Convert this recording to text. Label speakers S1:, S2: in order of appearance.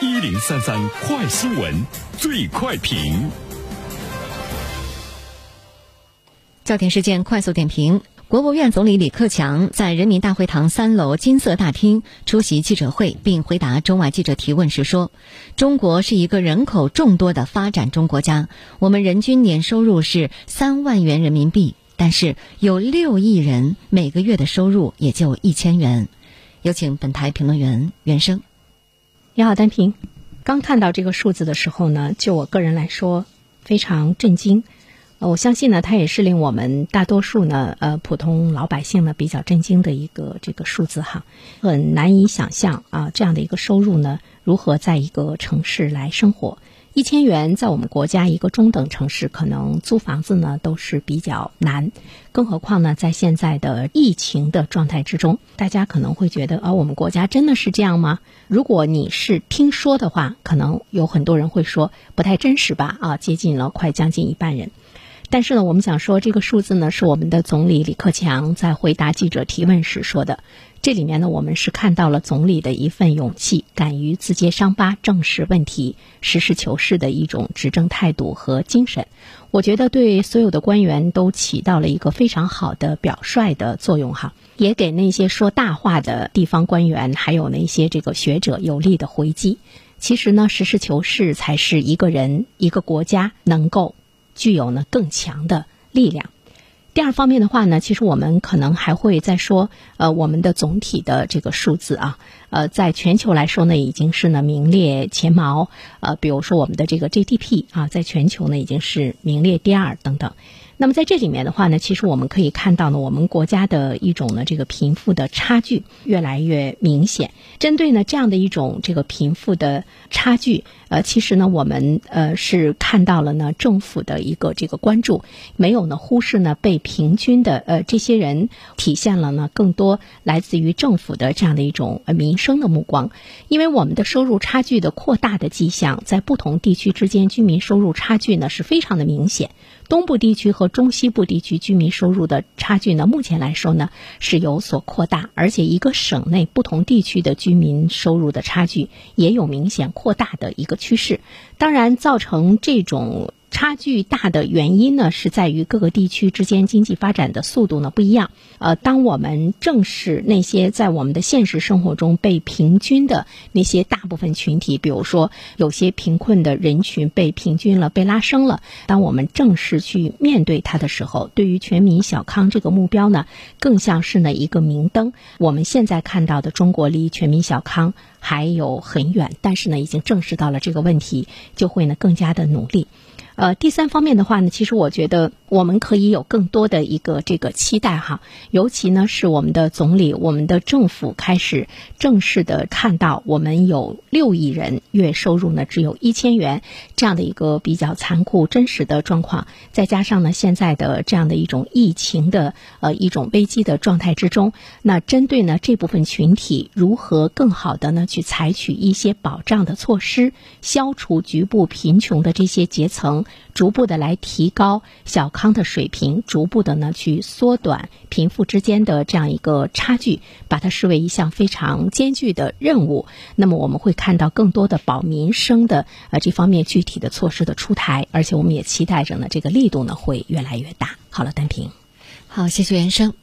S1: 一零三三快新闻，最快评。
S2: 焦点事件快速点评：国务院总理李克强在人民大会堂三楼金色大厅出席记者会，并回答中外记者提问时说：“中国是一个人口众多的发展中国家，我们人均年收入是三万元人民币，但是有六亿人每个月的收入也就一千元。”有请本台评论员袁生。
S3: 你好，丹平。刚看到这个数字的时候呢，就我个人来说，非常震惊。呃，我相信呢，它也是令我们大多数呢，呃，普通老百姓呢比较震惊的一个这个数字哈，很难以想象啊，这样的一个收入呢，如何在一个城市来生活。一千元在我们国家一个中等城市，可能租房子呢都是比较难，更何况呢，在现在的疫情的状态之中，大家可能会觉得，啊，我们国家真的是这样吗？如果你是听说的话，可能有很多人会说不太真实吧，啊，接近了快将近一半人。但是呢，我们想说这个数字呢，是我们的总理李克强在回答记者提问时说的。这里面呢，我们是看到了总理的一份勇气，敢于自揭伤疤、正视问题、实事求是的一种执政态度和精神。我觉得对所有的官员都起到了一个非常好的表率的作用哈，也给那些说大话的地方官员，还有那些这个学者有力的回击。其实呢，实事求是才是一个人、一个国家能够。具有呢更强的力量。第二方面的话呢，其实我们可能还会再说，呃，我们的总体的这个数字啊，呃，在全球来说呢，已经是呢名列前茅。呃，比如说我们的这个 GDP 啊，在全球呢已经是名列第二等等。那么在这里面的话呢，其实我们可以看到呢，我们国家的一种呢这个贫富的差距越来越明显。针对呢这样的一种这个贫富的差距，呃，其实呢我们呃是看到了呢政府的一个这个关注，没有呢忽视呢被平均的呃这些人，体现了呢更多来自于政府的这样的一种呃民生的目光。因为我们的收入差距的扩大的迹象，在不同地区之间居民收入差距呢是非常的明显。东部地区和中西部地区居民收入的差距呢，目前来说呢是有所扩大，而且一个省内不同地区的居民收入的差距也有明显扩大的一个趋势。当然，造成这种。差距大的原因呢，是在于各个地区之间经济发展的速度呢不一样。呃，当我们正视那些在我们的现实生活中被平均的那些大部分群体，比如说有些贫困的人群被平均了、被拉升了，当我们正式去面对它的时候，对于全民小康这个目标呢，更像是呢一个明灯。我们现在看到的中国离全民小康还有很远，但是呢，已经正视到了这个问题，就会呢更加的努力。呃，第三方面的话呢，其实我觉得我们可以有更多的一个这个期待哈，尤其呢是我们的总理、我们的政府开始正式的看到我们有六亿人月收入呢只有一千元这样的一个比较残酷真实的状况，再加上呢现在的这样的一种疫情的呃一种危机的状态之中，那针对呢这部分群体如何更好的呢去采取一些保障的措施，消除局部贫穷的这些阶层。逐步的来提高小康的水平，逐步的呢去缩短贫富之间的这样一个差距，把它视为一项非常艰巨的任务。那么我们会看到更多的保民生的呃这方面具体的措施的出台，而且我们也期待着呢这个力度呢会越来越大。好了，单平，
S2: 好，谢谢袁生。